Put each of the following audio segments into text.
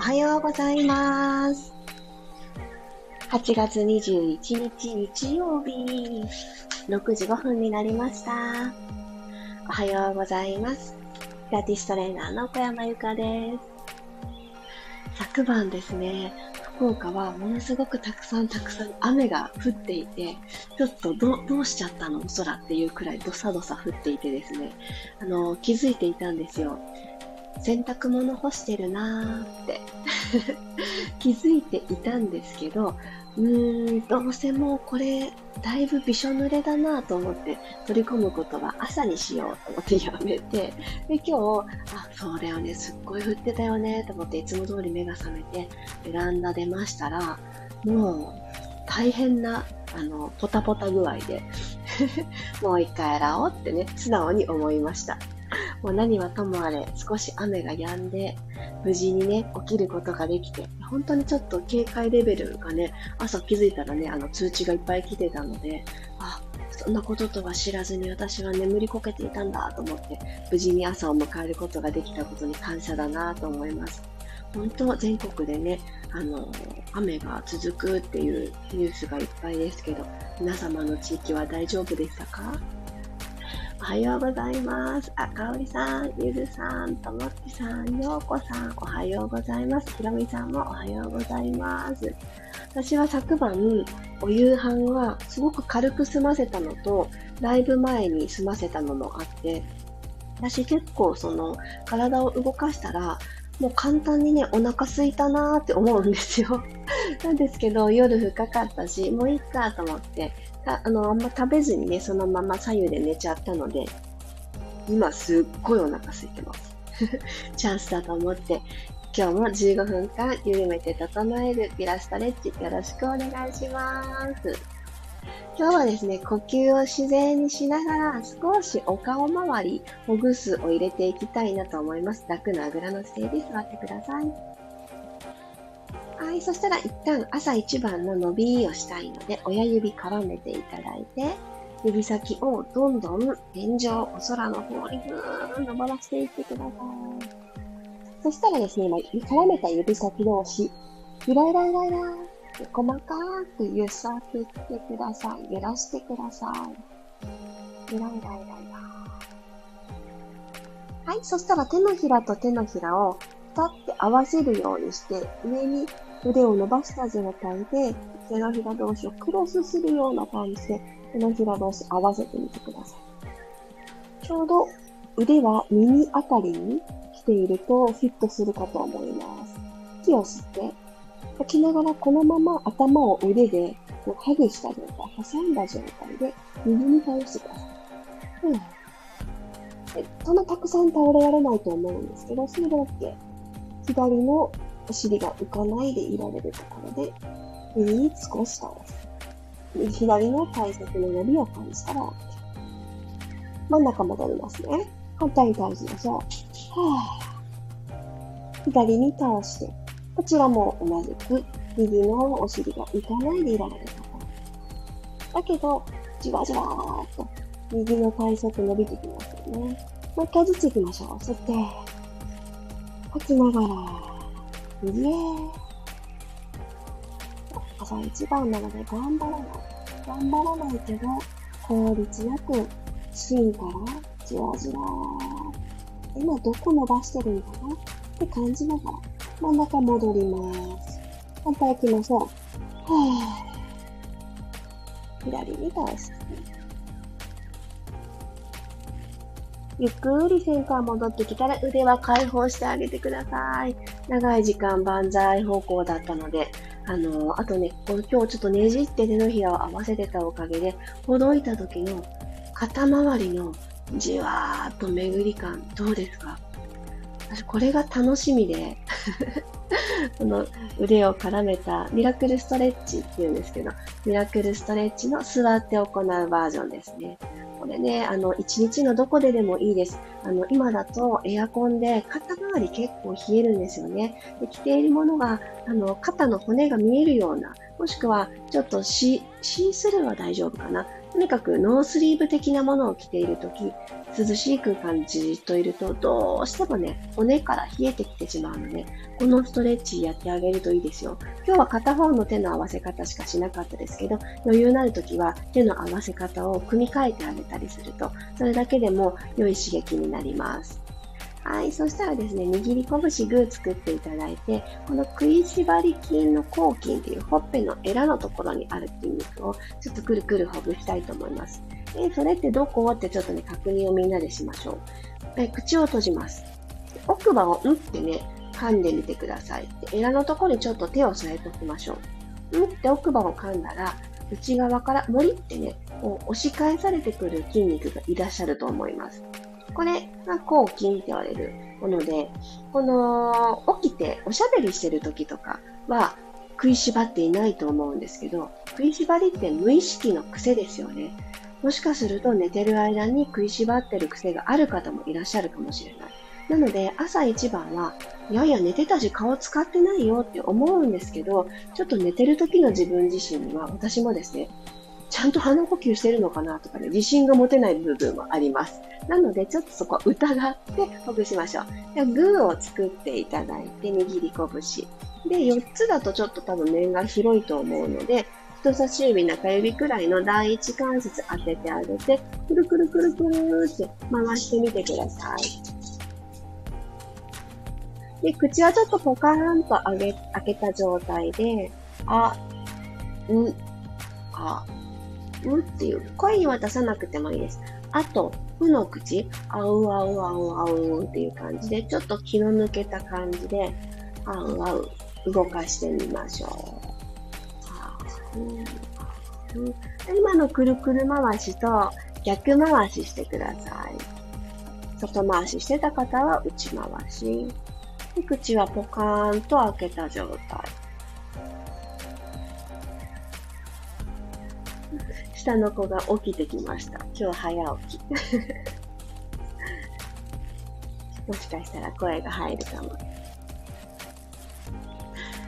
おはようございます。8月21日日曜日、6時5分になりました。おはようございます。ピラティストレーナーの小山由かです。昨晩ですね、福岡はものすごくたくさんたくさん雨が降っていて、ちょっとどどうしちゃったの？空っていうくらいどさどさ降っていてですね、あの、気づいていたんですよ。洗濯物干してるなーって 気づいていたんですけど、うーん、どうせもうこれ、だいぶびしょ濡れだなと思って取り込むことは朝にしようと思ってやめて、で、今日、あ、そうだよね、すっごい降ってたよねと思っていつも通り目が覚めて、ベランダ出ましたら、もう、大変な、あの、ポタポタ具合で もう一回洗おうってね、素直に思いました。もう何はともあれ、少し雨が止んで、無事にね、起きることができて、本当にちょっと警戒レベルがね、朝気づいたらね、あの通知がいっぱい来てたので、あ、そんなこととは知らずに私は眠りこけていたんだと思って、無事に朝を迎えることができたことに感謝だなと思います。本当、全国でね、あの、雨が続くっていうニュースがいっぱいですけど、皆様の地域は大丈夫でしたか？おはようございます。あ、かおりさん、ゆずさん、ともっちさん、ようこさん、おはようございます。ひろみさんもおはようございます。私は昨晩、お夕飯はすごく軽く済ませたのと、ライブ前に済ませたのもあって、私結構その体を動かしたら、もう簡単にね、お腹すいたなーって思うんですよ。なんですけど、夜深かったし、もういいかと思って、あの、あんま食べずにね、そのまま左右で寝ちゃったので、今すっごいお腹空いてます。チャンスだと思って、今日も15分間緩めて整えるピラストレッチよろしくお願いします。今日はですね、呼吸を自然にしながら少しお顔周りほぐすを入れていきたいなと思います。楽なあぐらの姿勢で座ってください。はい、そしたら一旦朝一番の伸びをしたいので、親指絡めていただいて、指先をどんどん天井、お空の方にぐーん登らせていってください。そしたらですね、今、絡めた指先同士、ゆらゆらゆらゆら細かく揺さぶってください。揺らしてください。ゆらゆらゆらゆら。はい、そしたら手のひらと手のひらを立って合わせるようにして、上に腕を伸ばした状態で、手のひら同士をクロスするような感じで、手のひら同士合わせてみてください。ちょうど腕は耳あたりに来ているとフィットするかと思います。息を吸って、吐きながらこのまま頭を腕でこうハグした状態、挟んだ状態で右に倒してください。うん。そんなたくさん倒れられないと思うんですけど、それで OK。左のお尻が浮かないでいられるところで、右に少し倒す。左の体側の伸びを感じたら。真ん中戻りますね。反対に倒しましょう。はぁ。左に倒して、こちらも同じく、右のお尻が浮かないでいられるところ。だけど、じわじわーっと、右の体側伸びてきますよね。もう一回ずつ行きましょう。吸って、吐きながら、イエーイ。朝一番な。ので頑張らない。頑張らないけど、効率よく芯からじわじわ今どこ伸ばしてるんだなって感じながら真ん中戻ります。反対行きましょう。はぁ。左に倒す。ゆっくりセンター。戻ってきたら腕は解放してあげてください。長い時間万歳方向だったので、あの、あとね、この今日ちょっとねじって手のひらを合わせてたおかげで、ほどいた時の肩周りのじわーっと巡り感、どうですか？私これが楽しみで この腕を絡めたミラクルストレッチっていうんですけど、ミラクルストレッチの座って行うバージョンですね。これね、あの、一日のどこででもいいです。あの、今だとエアコンで肩周り結構冷えるんですよね。で着ているものが、あの、肩の骨が見えるような、もしくはちょっとシシースルーは大丈夫かな。とにかくノースリーブ的なものを着ているとき、涼しい空間にじっといると、どうしてもね、骨から冷えてきてしまうので、このストレッチやってあげるといいですよ。今日は片方の手の合わせ方しかしなかったですけど、余裕のあるときは手の合わせ方を組み替えてあげたりすると、それだけでも良い刺激になります。はい。そしたらですね、握り拳グー作っていただいて、この食いしばり筋の抗筋っていうほっぺのエラのところにある筋肉をちょっとくるくるほぐしたいと思います。えそれってどこ？ってちょっとね、確認をみんなでしましょう。え口を閉じます。奥歯をんってね、噛んでみてください。エラのところにちょっと手を添えておきましょう。んって奥歯を噛んだら、内側からもりってね、こう押し返されてくる筋肉がいらっしゃると思います。これが抗菌って言われるもので、この起きておしゃべりしてる時とかは食いしばっていないと思うんですけど、食いしばりって無意識の癖ですよね。もしかすると寝てる間に食いしばってる癖がある方もいらっしゃるかもしれない。なので、朝一番は、いやいや寝てたし顔使ってないよって思うんですけど、ちょっと寝てる時の自分自身には、私もですね、ちゃんと鼻呼吸してるのかなとかね、自信が持てない部分もあります。なので、ちょっとそこは疑ってほぐしましょう。でグーを作っていただいて、握り拳。で、4つだとちょっと多分面が広いと思うので、人差し指、中指くらいの第一関節当ててあげて、くるくるくるくるって回してみてください。で、口はちょっとポカーンと上げ、開けた状態で、あ、う、あ、うっていう声には出さなくてもいいです。あと、うの口、あうあうあうあうっていう感じで、ちょっと気の抜けた感じで、あうあう、動かしてみましょう。うん、今のくるくる回しと逆回ししてください。外回ししてた方は内回し。口はポカーンと開けた状態。下の子が起きてきました。今日早起き。もしかしたら声が入るかも。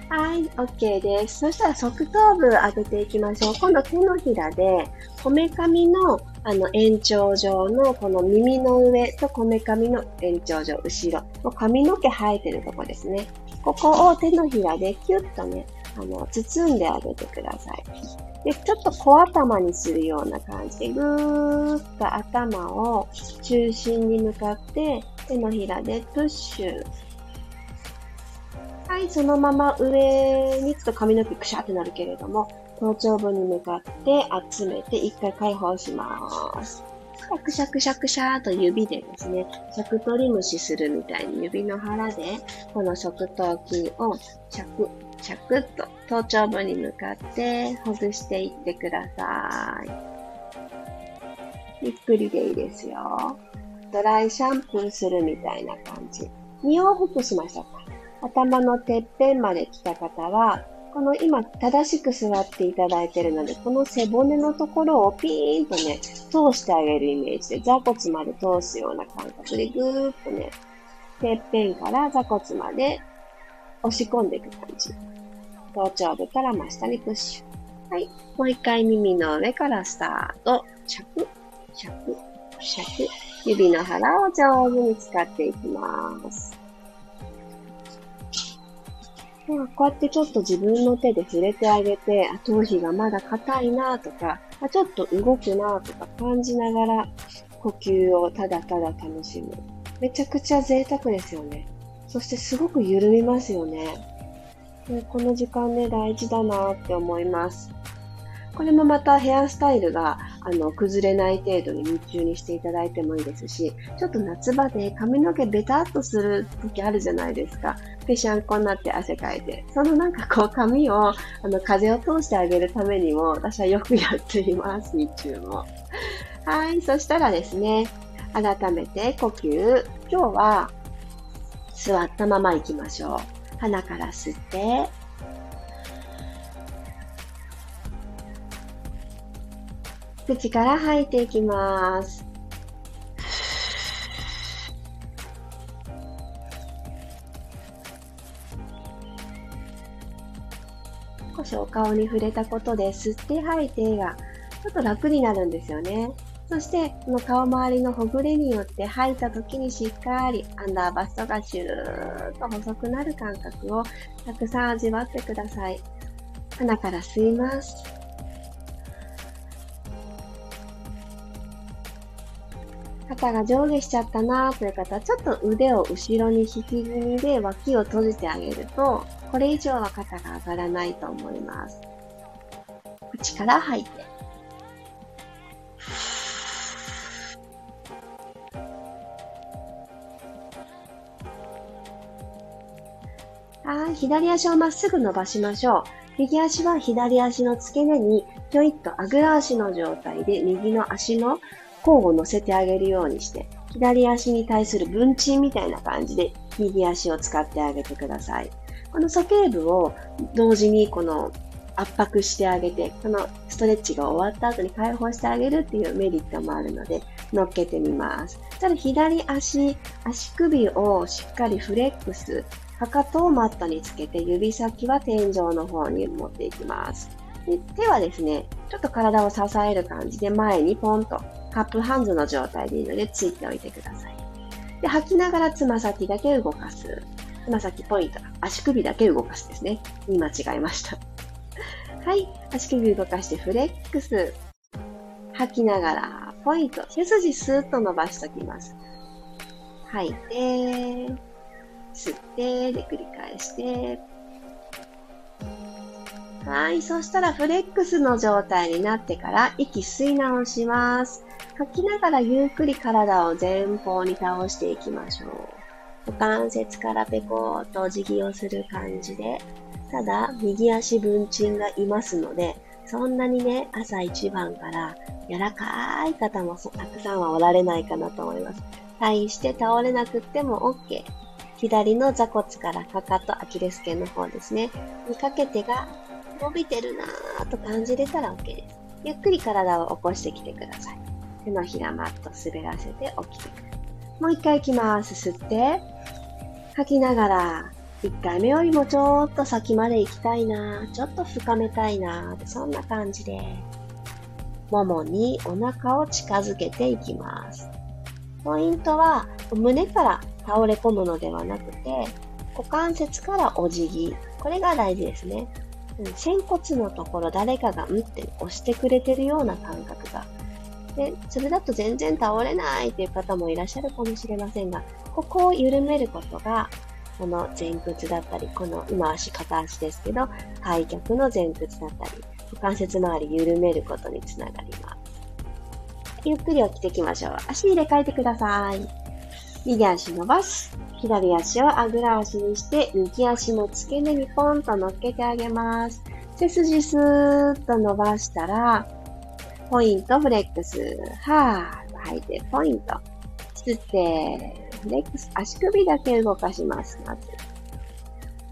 はい、OK です。そしたら側頭部上げていきましょう。今度手のひらで、こめかみのあの延長上のこの耳の上とこめかみの延長上、後ろ。髪の毛生えてるとこですね。ここを手のひらでキュッとね、あの、包んであげてください。で、ちょっと小頭にするような感じで、ぐーっと頭を中心に向かって手のひらでプッシュ。はい、そのまま上にちょっと髪の毛くしゃってなるけれども、頭頂部に向かって集めて一回解放します。くしゃくしゃくしゃーと指でですね、食取り虫するみたいに指の腹で、この食頭筋を着、シャクッと頭頂部に向かってほぐしていってください。ゆっくりでいいですよ。ドライシャンプーするみたいな感じ。2往復しましょうか。頭のてっぺんまで来た方は、この今正しく座っていただいているので、この背骨のところをピーンとね、通してあげるイメージで、座骨まで通すような感覚でぐーっとね、てっぺんから座骨まで押し込んでいく感じ。頭頂部から真下にプッシュ。はい。もう一回耳の上からスタート。シャク、シャク、シャク。指の腹を上手に使っていきます。では、こうやってちょっと自分の手で触れてあげて、頭皮がまだ硬いなとか、ちょっと動くなとか感じながら、呼吸をただただ楽しむ。めちゃくちゃ贅沢ですよね。そしてすごく緩みますよね。この時間ね、大事だなって思います。これもまたヘアスタイルがあの崩れない程度に日中にしていただいてもいいですし、ちょっと夏場で髪の毛ベタっとする時あるじゃないですか。ぺしゃんこになって汗かいて。そのなんかこう髪をあの風を通してあげるためにも私はよくやっています、日中も。はい、そしたらですね、改めて呼吸。今日は座ったまま行きましょう。鼻から吸って、口から吐いていきます。少しお顔に触れたことで吸って吐いてがちょっと楽になるんですよね。そして、この顔周りのほぐれによって吐いた時にしっかりアンダーバストがシューッと細くなる感覚をたくさん味わってください。鼻から吸います。肩が上下しちゃったなという方は、ちょっと腕を後ろに引き気味で脇を閉じてあげると、これ以上は肩が上がらないと思います。口から吐いて。はい、左足をまっすぐ伸ばしましょう。右足は左足の付け根にひょいっとあぐら足の状態で右の足の甲を乗せてあげるようにして、左足に対する分鎮みたいな感じで右足を使ってあげてください。この鼠径部を同時にこの圧迫してあげて、このストレッチが終わった後に解放してあげるっていうメリットもあるので、乗っけてみます。ただ左足、足首をしっかりフレックス、かかとをマットにつけて指先は天井の方に持っていきます。で手はですね、ちょっと体を支える感じで前にポンとカップハンズの状態でいいのでついておいてください。で、吐きながらつま先だけ動かす。つま先ポイント。足首だけ動かすですね。言い間違えました。はい。足首動かしてフレックス。吐きながらポイント。背筋スーッと伸ばしときます。吐いて、吸って、で繰り返して。はい。そしたらフレックスの状態になってから息吸い直します。吐きながらゆっくり体を前方に倒していきましょう。股関節からペコーとお辞儀をする感じで、ただ右足分鎮がいますので、そんなにね、朝一番から柔らかい方もたくさんはおられないかなと思います。対して倒れなくっても OK。左の座骨からかかと、アキレス腱の方ですね、にかけてが伸びてるなぁと感じれたら OK です。ゆっくり体を起こしてきてください。手のひらマット滑らせて起きてくる。もう一回行きます。吸って、吐きながら、一回目よりもちょっと先まで行きたいなちょっと深めたいなそんな感じで、ももにお腹を近づけていきます。ポイントは、胸から倒れ込むのではなくて、股関節からお辞儀。これが大事ですね。うん仙骨のところ誰かがうんって押してくれてるような感覚が。で、それだと全然倒れないっていう方もいらっしゃるかもしれませんが、ここを緩めることが、この前屈だったり、この今足片足ですけど、開脚の前屈だったり、股関節周り緩めることにつながります。ゆっくり起きていきましょう。足入れ替えてください。右足伸ばす。左足をあぐら足にして、右足の付け根にポンと乗っけてあげます。背筋スーッと伸ばしたら、ポイントフレックス。はー吐いて、ポイント。吸って、フレックス。足首だけ動かします。まず。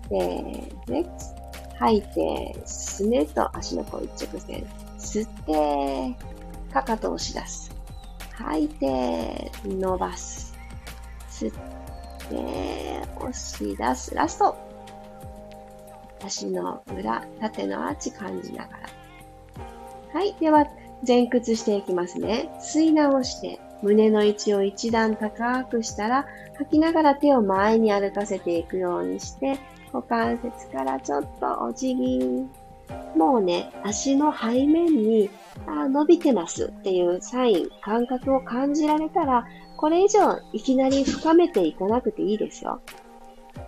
で、フレックス。吐いて、すねと足の甲一直線。吸って、かかと押し出す。吐いて、伸ばす。吸って、押し出す。ラスト。足の裏、縦のアーチ感じながら。はい。では、前屈していきますね。吸い直して、胸の位置を一段高くしたら、吐きながら手を前に歩かせていくようにして、股関節からちょっとお辞儀。もうね、足の背面にあ伸びてますっていうサイン、感覚を感じられたら、これ以上いきなり深めていかなくていいですよ。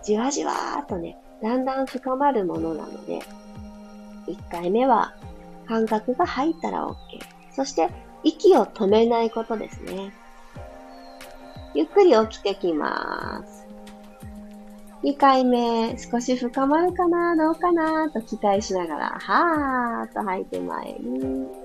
じわじわーっとね、だんだん深まるものなので、1回目は感覚が入ったら OK。そして、息を止めないことですね。ゆっくり起きてきます。2回目、少し深まるかなどうかなと期待しながら、はーっと吐いて前に。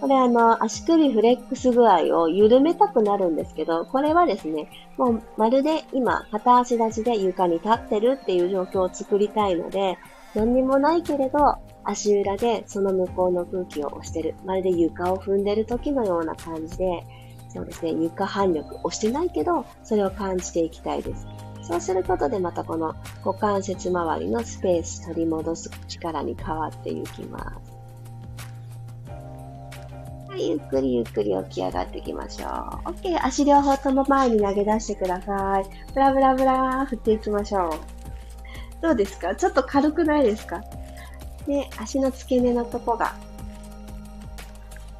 これあの、足首フレックス具合を緩めたくなるんですけど、これはですね、もうまるで今、片足立ちで床に立ってるっていう状況を作りたいので、何にもないけれど、足裏でその向こうの空気を押してる。まるで床を踏んでる時のような感じで、そうですね、床反力押してないけど、それを感じていきたいです。そうすることでまたこの股関節周りのスペース取り戻す力に変わっていきます。はい、ゆっくりゆっくり起き上がっていきましょう。OK。足両方とも前に投げ出してください。ブラブラブラ振っていきましょう。どうですか？ちょっと軽くないですか？で、足の付け根のとこが、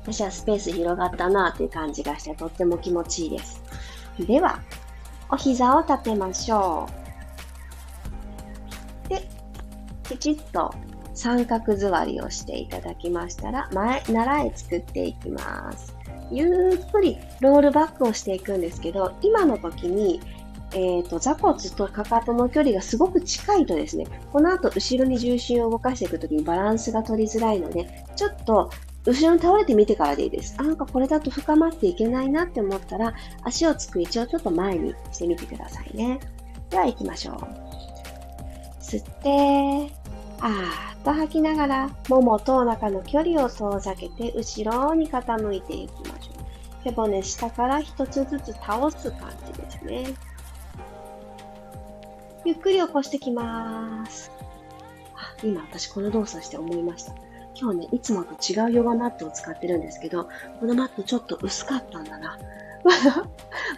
私はスペース広がったなっていう感じがしてとっても気持ちいいです。では、お膝を立てましょう。で、きちっと三角座りをしていただきましたら、前、習い作っていきます。ゆっくりロールバックをしていくんですけど、今の時に、えっ、ー、と、座骨とかかとの距離がすごく近いとですね、この後後ろに重心を動かしていくときにバランスが取りづらいので、ちょっと後ろに倒れてみてからでいいです。あ、なんかこれだと深まっていけないなって思ったら、足をつく位置をちょっと前にしてみてくださいね。では行きましょう。吸って、あーっと吐きながら、ももとお腹の距離を遠ざけて、後ろに傾いていきましょう。背骨下から一つずつ倒す感じですね。ゆっくり起こしてきます。あ、今私この動作して思いました。今日ね、いつもと違うヨガマットを使ってるんですけど、このマットちょっと薄かったんだな。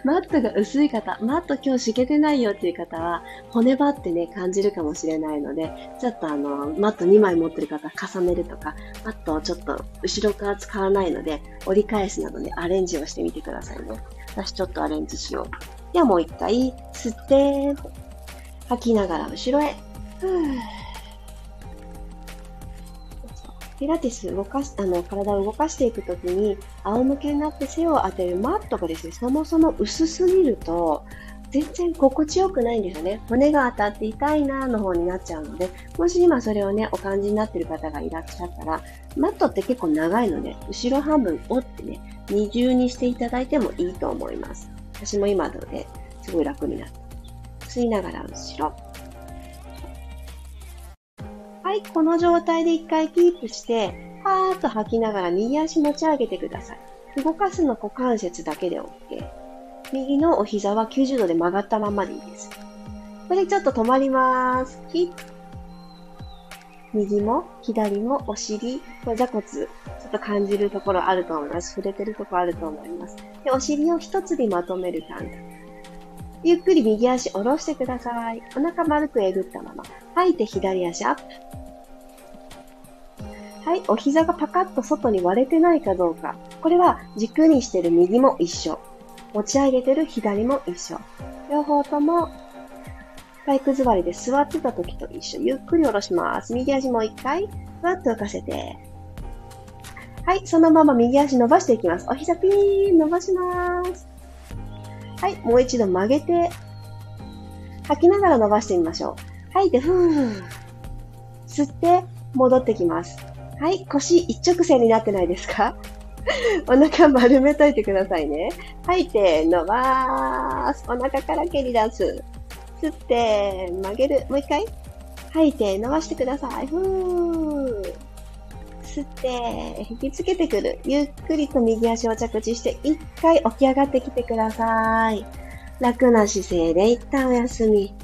マットが薄い方、マット今日敷けてないよっていう方は、骨張ってね、感じるかもしれないので、ちょっとあの、マット2枚持ってる方、重ねるとか、マットをちょっと後ろから使わないので、折り返すなどね、アレンジをしてみてくださいね。私ちょっとアレンジしよう。ではもう一回、吸って、吐きながら後ろへ。ふーピラティス動かし、あの、体を動かしていくときに、仰向けになって背を当てるマットがですね、そもそも薄すぎると、全然心地よくないんですよね。骨が当たって痛いなーの方になっちゃうので、もし今それをね、お感じになってる方がいらっしゃったら、マットって結構長いので、後ろ半分折ってね、二重にしていただいてもいいと思います。私も今ので、すごい楽になった。吸いながら後ろ。はい、この状態で一回キープして、はーっと吐きながら右足持ち上げてください。動かすの股関節だけで OK。右のお膝は90度で曲がったままでいいです。これでちょっと止まります。キ右も左もお尻、これ座骨、ちょっと感じるところあると思います。触れてるところあると思います。で、お尻を一つにまとめる感覚。ゆっくり右足下ろしてください。お腹丸くえぐったまま。吐いて左足アップ。はい、お膝がパカッと外に割れてないかどうか。これは軸にしてる右も一緒。持ち上げてる左も一緒。両方とも体育座りで座ってた時と一緒。ゆっくり下ろします。右足もう一回、ふわっと浮かせて。はい、そのまま右足伸ばしていきます。お膝ピーン伸ばします。はい、もう一度曲げて、吐きながら伸ばしてみましょう。吐いて、ふー。吸って、戻ってきます。はい、腰一直線になってないですか？お腹丸めといてくださいね。吐いて、伸ばす。お腹から蹴り出す。吸って、曲げる。もう一回。吐いて、伸ばしてください。ふー。吸って、引きつけてくる。ゆっくりと右足を着地して、一回起き上がってきてください。楽な姿勢で一旦お休み。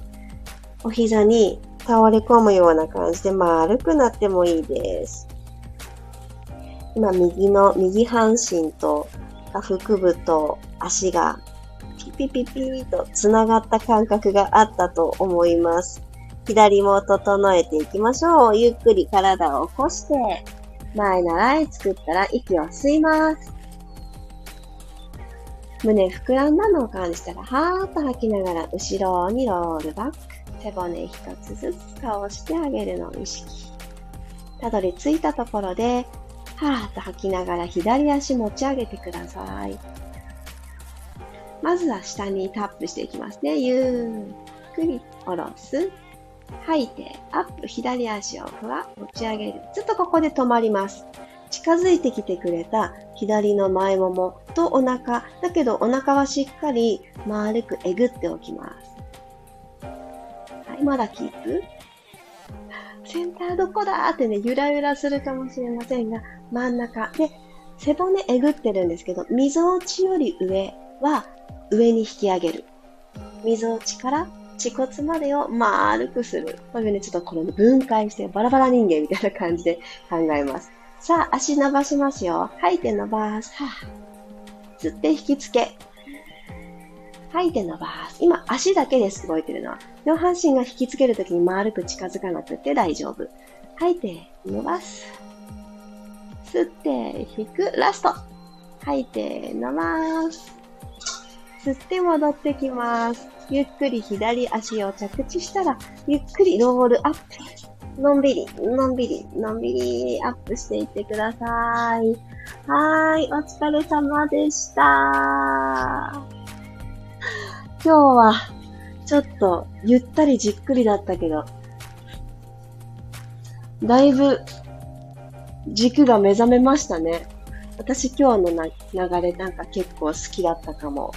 お膝に倒れ込むような感じで丸くなってもいいです。今右の右半身と腹部と足がピピピピと繋がった感覚があったと思います。左も整えていきましょう。ゆっくり体を起こして、前習い作ったら息を吸います。胸膨らんだのを感じたら、はーっと吐きながら後ろにロールバック。背骨一つずつ倒してあげるのを意識。たどり着いたところで、はーっと吐きながら左足持ち上げてください。まずは下にタップしていきますね。ゆっくり下ろす。吐いて、アップ、左足をふわ、持ち上げる。ちょっとここで止まります。近づいてきてくれた左の前ももとお腹。だけどお腹はしっかり丸くえぐっておきます。はい、まだキープ。センターどこだってね、ゆらゆらするかもしれませんが、真ん中。で、背骨えぐってるんですけど、溝落ちより上は上に引き上げる。溝落ちから恥骨までを丸くする。これね、ちょっとこれ、分解してバラバラ人間みたいな感じで考えます。さあ、足伸ばしますよ。吐いて伸ばす。はあ、吸って引きつけ。吐いて伸ばす。今、足だけです、動いてるのは。上半身が引きつけるときに丸く近づかなくて大丈夫。吐いて伸ばす。吸って引く。ラスト。吐いて伸ばす。吸って戻ってきます。ゆっくり左足を着地したら、ゆっくりロールアップ。のんびり、のんびり、のんびりアップしていってください。はーい、お疲れ様でした。今日は、ちょっと、ゆったりじっくりだったけど、だいぶ、軸が目覚めましたね。私今日の流れなんか結構好きだったかも。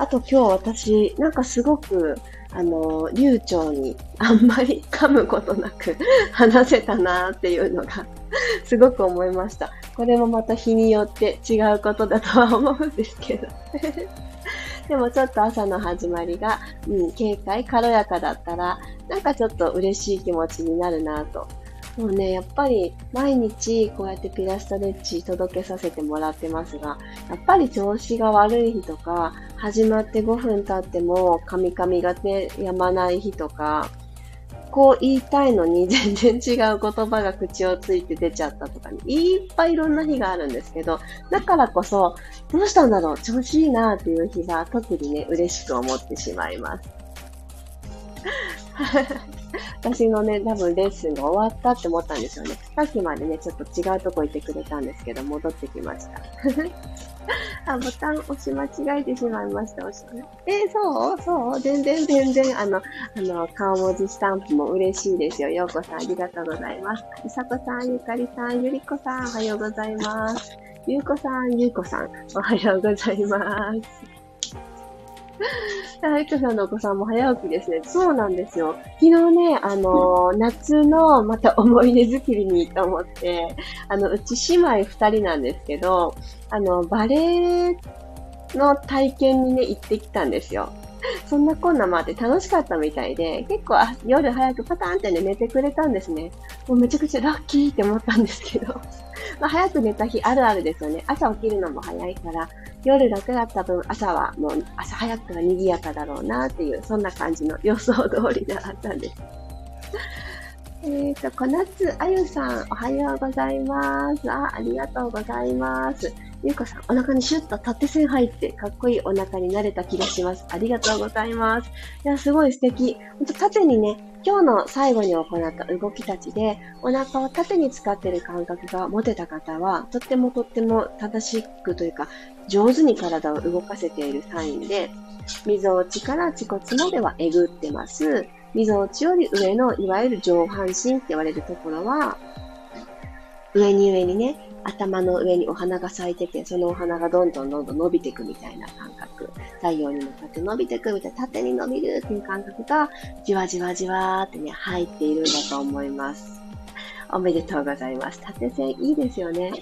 あと今日私、なんかすごく、あの、流暢にあんまり噛むことなく 話せたなっていうのが すごく思いました。これもまた日によって違うことだとは思うんですけど でもちょっと朝の始まりが、うん、軽快、軽やかだったら、なんかちょっと嬉しい気持ちになるなともうね、やっぱり毎日こうやってピラストレッチ届けさせてもらってますが、やっぱり調子が悪い日とか、始まって5分経ってもカミカミがね、やまない日とか、こう言いたいのに全然違う言葉が口をついて出ちゃったとかに、いっぱいいろんな日があるんですけど、だからこそ、どうしたんだろう調子いいなっていう日が特にね、嬉しく思ってしまいます。私のね、多分レッスンが終わったって思ったんですよね。さっきまでね、ちょっと違うとこ行ってくれたんですけど、戻ってきました。あ、ボタン押し間違えてしまいました。押しえー、そうそう全然全然、あの、あの、顔文字スタンプも嬉しいですよ。ようこさんありがとうございます。いさこさん、ゆかりさん、ゆりこさん、おはようございます。ゆうこさん、ゆうこさん、おはようございます。はい、とさんのお子さんも早起きですね。そうなんですよ。昨日ね、あの、夏のまた思い出作りにと思って、あの、うち姉妹二人なんですけど、あの、バレエの体験にね、行ってきたんですよ。そんなこんなもあって楽しかったみたいで、結構あ夜早くパターンってね、寝てくれたんですね。もうめちゃくちゃラッキーって思ったんですけど。まあ、早く寝た日あるあるですよね。朝起きるのも早いから、夜楽だった分、朝はもう朝早くは賑やかだろうなっていう、そんな感じの予想通りであったんです。えっ、と、小夏あゆさん、おはようございます。あ、ありがとうございます。ゆうこさん、お腹にシュッと縦線入って、かっこいいお腹になれた気がします。ありがとうございます。いや、すごい素敵。ほんと縦にね、今日の最後に行った動きたちで、お腹を縦に使っている感覚が持てた方は、とってもとっても正しくというか、上手に体を動かせているサインで、みぞおちから恥骨まではえぐってます。みぞおちより上の、いわゆる上半身って言われるところは、上に上にね、頭の上にお花が咲いてて、そのお花がどんどんどんどん伸びていくみたいな感覚。太陽に向かって伸びていくみたいな、縦に伸びるっていう感覚が、じわじわじわーってね、入っているんだと思います。おめでとうございます。縦線いいですよね。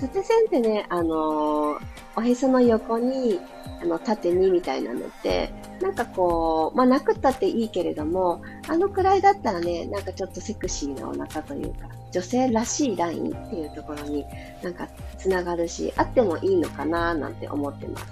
縦線ってね、あのー、おへその横に、あの、縦にみたいなのって、なんかこう、まあ、なくったっていいけれども、あのくらいだったらね、なんかちょっとセクシーなお腹というか、女性らしいラインっていうところになんかつながるし、あってもいいのかななんて思ってます。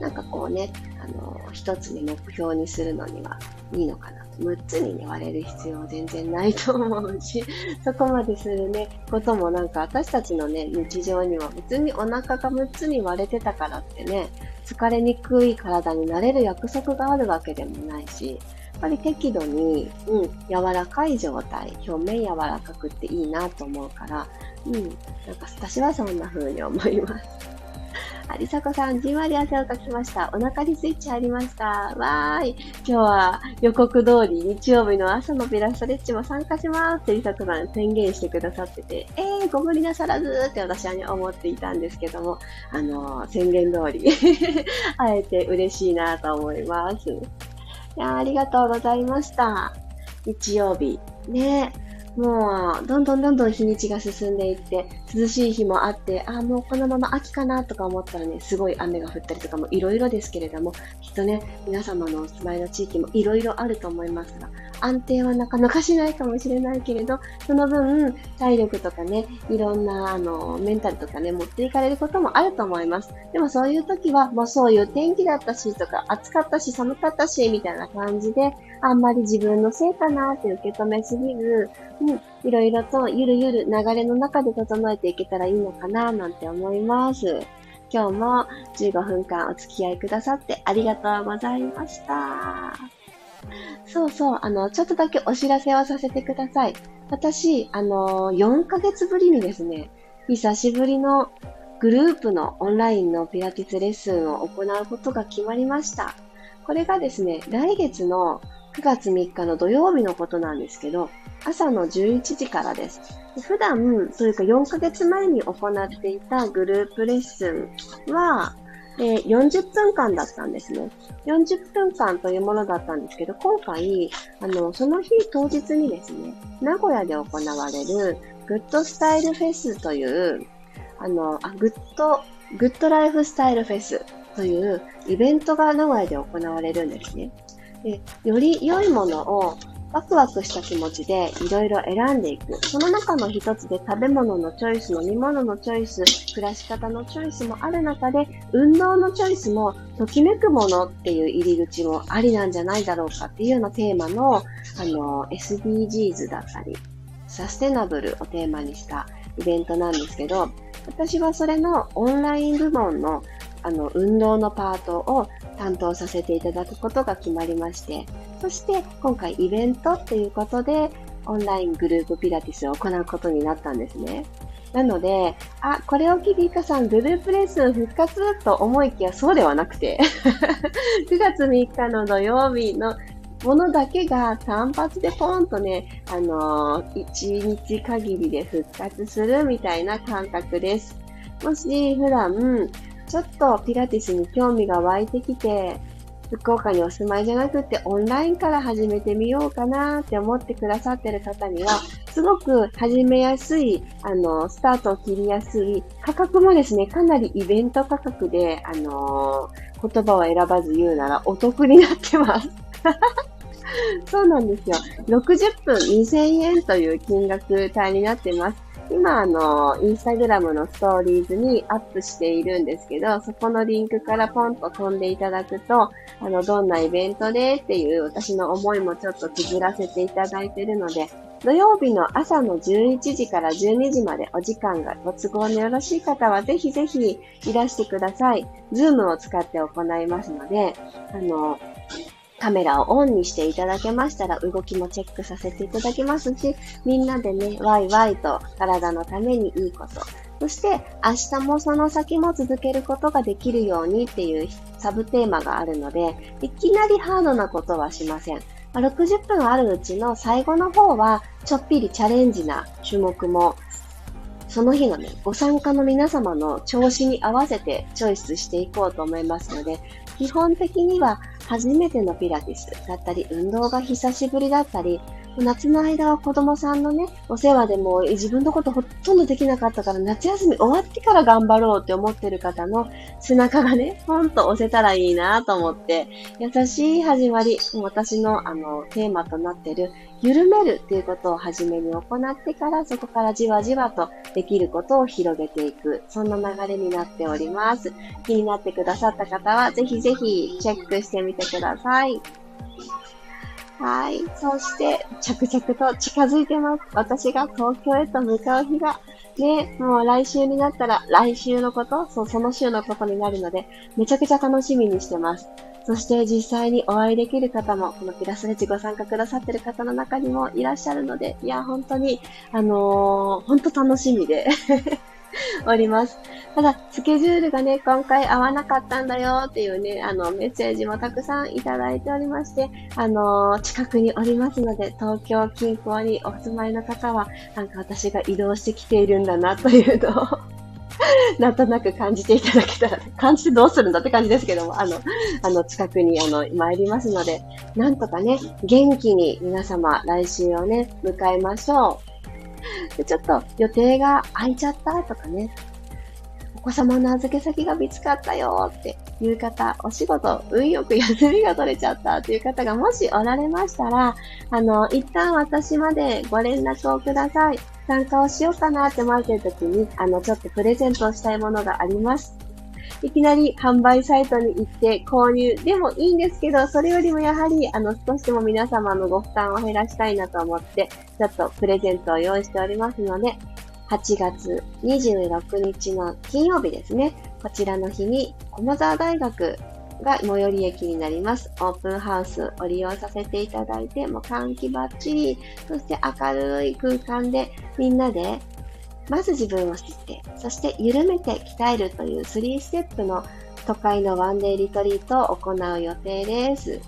なんかこうね、あの、一つに目標にするのにはいいのかな。6つにね、割れる必要は全然ないと思うし、そこまでするね、こともなんか私たちのね、日常には別にお腹が6つに割れてたからってね、疲れにくい体になれる約束があるわけでもないし、やっぱり適度に、うん、柔らかい状態、表面柔らかくっていいなと思うから、うん、なんか私はそんな風に思います。ありさこさん、じんわり汗をかきました。お腹にスイッチありました。わーい。今日は予告通り日曜日の朝のピラストレッチも参加しますってりさこさん宣言してくださってて、えー、ご無理なさらずって私は、ね、思っていたんですけども、あのー、宣言通り 会えて嬉しいなと思います。いやありがとうございました。日曜日。ね。もう、どんどんどんどん日にちが進んでいって、涼しい日もあって、あ、もうこのまま秋かなとか思ったらね、すごい雨が降ったりとかもいろいろですけれども、きっとね、皆様のお住まいの地域もいろいろあると思いますが、安定はなかなかしないかもしれないけれど、その分、体力とかね、いろんな、あの、メンタルとかね、持っていかれることもあると思います。でもそういう時は、もうそういう天気だったしとか、暑かったし、寒かったし、みたいな感じで、あんまり自分のせいかなって受け止めすぎず、うん、いろいろとゆるゆる流れの中で整えていけたらいいのかななんて思います。今日も15分間お付き合いくださってありがとうございました。そうそう、あの、ちょっとだけお知らせをさせてください。私、あの、4ヶ月ぶりにですね、久しぶりのグループのオンラインのピラティスレッスンを行うことが決まりました。これがですね、来月の9月3日の土曜日のことなんですけど、朝の11時からです。普段、というか4ヶ月前に行っていたグループレッスンは、えー、40分間だったんですね。40分間というものだったんですけど、今回、あの、その日当日にですね、名古屋で行われるグッドスタイルフェスという、あの、あ、グッド、グッドライフスタイルフェスというイベントが名古屋で行われるんですね。で、より良いものをワクワクした気持ちでいろいろ選んでいく。その中の一つで食べ物のチョイス、飲み物のチョイス、暮らし方のチョイスもある中で、運動のチョイスも、ときめくものっていう入り口もありなんじゃないだろうかっていうようなテーマの、あの、SDGs だったり、サステナブルをテーマにしたイベントなんですけど、私はそれのオンライン部門のあの、運動のパートを担当させていただくことが決まりまして、そして今回イベントっていうことで、オンライングループピラティスを行うことになったんですね。なので、あ、これを聞いていかさん、グループレッスン復活と思いきやそうではなくて、9月3日の土曜日のものだけが単発でポンとね、あのー、1日限りで復活するみたいな感覚です。もし普段、ちょっとピラティスに興味が湧いてきて、福岡にお住まいじゃなくてオンラインから始めてみようかなって思ってくださってる方には、すごく始めやすい、あの、スタートを切りやすい、価格もですね、かなりイベント価格で、あの言葉を選ばず言うならお得になってます。そうなんですよ。60分2000円という金額帯になってます。今、あの、インスタグラムのストーリーズにアップしているんですけど、そこのリンクからポンと飛んでいただくと、あの、どんなイベントでっていう私の思いもちょっと綴らせていただいているので、土曜日の朝の11時から12時までお時間がご都合のよろしい方はぜひぜひいらしてください。ズームを使って行いますので、あの、カメラをオンにしていただけましたら動きもチェックさせていただきますし、みんなでね、ワイワイと体のためにいいこと、そして明日もその先も続けることができるようにっていうサブテーマがあるので、いきなりハードなことはしません。60分あるうちの最後の方は、ちょっぴりチャレンジな種目もその日のね、ご参加の皆様の調子に合わせてチョイスしていこうと思いますので、基本的には初めてのピラティスだったり、運動が久しぶりだったり、夏の間は子供さんのね、お世話でも自分のことほとんどできなかったから夏休み終わってから頑張ろうって思ってる方の背中がね、ポンと押せたらいいなと思って、優しい始まり、私のあの、テーマとなってる、緩めるっていうことを初めに行ってから、そこからじわじわとできることを広げていく、そんな流れになっております。気になってくださった方は、ぜひぜひチェックしてみてください。はい。そして、着々と近づいてます。私が東京へと向かう日が、ね、もう来週になったら、来週のこと、そう、その週のことになるので、めちゃくちゃ楽しみにしてます。そして実際にお会いできる方も、このピラスレッジご参加くださってる方の中にもいらっしゃるので、いや、本当に、あのー、本当楽しみで おります。ただ、スケジュールがね、今回合わなかったんだよっていうね、あの、メッセージもたくさんいただいておりまして、あのー、近くにおりますので、東京近郊にお住まいの方は、なんか私が移動してきているんだなというのを なんとなく感じていただけたら、感じてどうするんだって感じですけども、あの、あの、近くに、あの、参りますので、なんとかね、元気に皆様、来週をね、迎えましょう。でちょっと予定が空いちゃったとかね、お子様の預け先が見つかったよっていう方、お仕事、運よく休みが取れちゃったっていう方がもしおられましたら、あの、一旦私までご連絡をください。参加をしようかなって思ってる時に、あの、ちょっとプレゼントをしたいものがあります。いきなり販売サイトに行って購入でもいいんですけど、それよりもやはり、あの、少しでも皆様のご負担を減らしたいなと思って、ちょっとプレゼントを用意しておりますので、8月26日の金曜日ですね。こちらの日に、駒沢大学が最寄り駅になります。オープンハウスを利用させていただいて、もう換気バッチリ、そして明るい空間でみんなで、まず自分を知って、そして緩めて鍛えるという3ステップの都会のワンデーリトリートを行う予定です。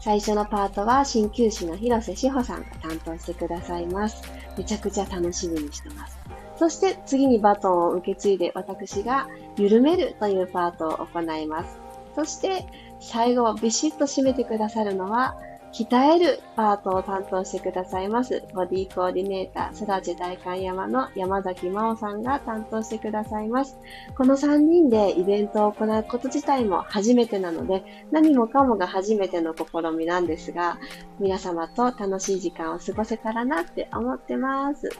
最初のパートは鍼灸師の広瀬志保さんが担当してくださいます。めちゃくちゃ楽しみにしてます。そして次にバトンを受け継いで私が緩めるというパートを行います。そして最後ビシッと締めてくださるのは鍛えるパートを担当してくださいます。ボディコーディネーター、スラジ大観山の山崎真央さんが担当してくださいます。この3人でイベントを行うこと自体も初めてなので、何もかもが初めての試みなんですが、皆様と楽しい時間を過ごせたらなって思ってます。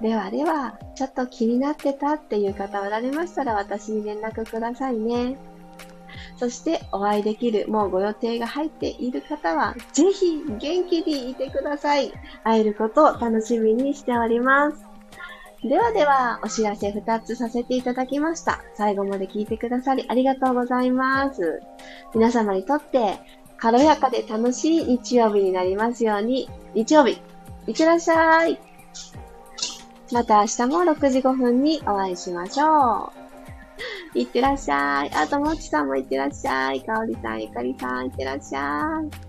ではでは、ちょっと気になってたっていう方おられましたら私に連絡くださいね。そしてお会いできる、もうご予定が入っている方は、ぜひ元気にいてください。会えることを楽しみにしております。ではでは、お知らせ2つさせていただきました。最後まで聞いてくださりありがとうございます。皆様にとって軽やかで楽しい日曜日になりますように、日曜日、いってらっしゃい。また明日も6時5分にお会いしましょう。いってらっしゃい。あと、もちさんもいってらっしゃい。かおりさん、ゆかりさん、いってらっしゃい。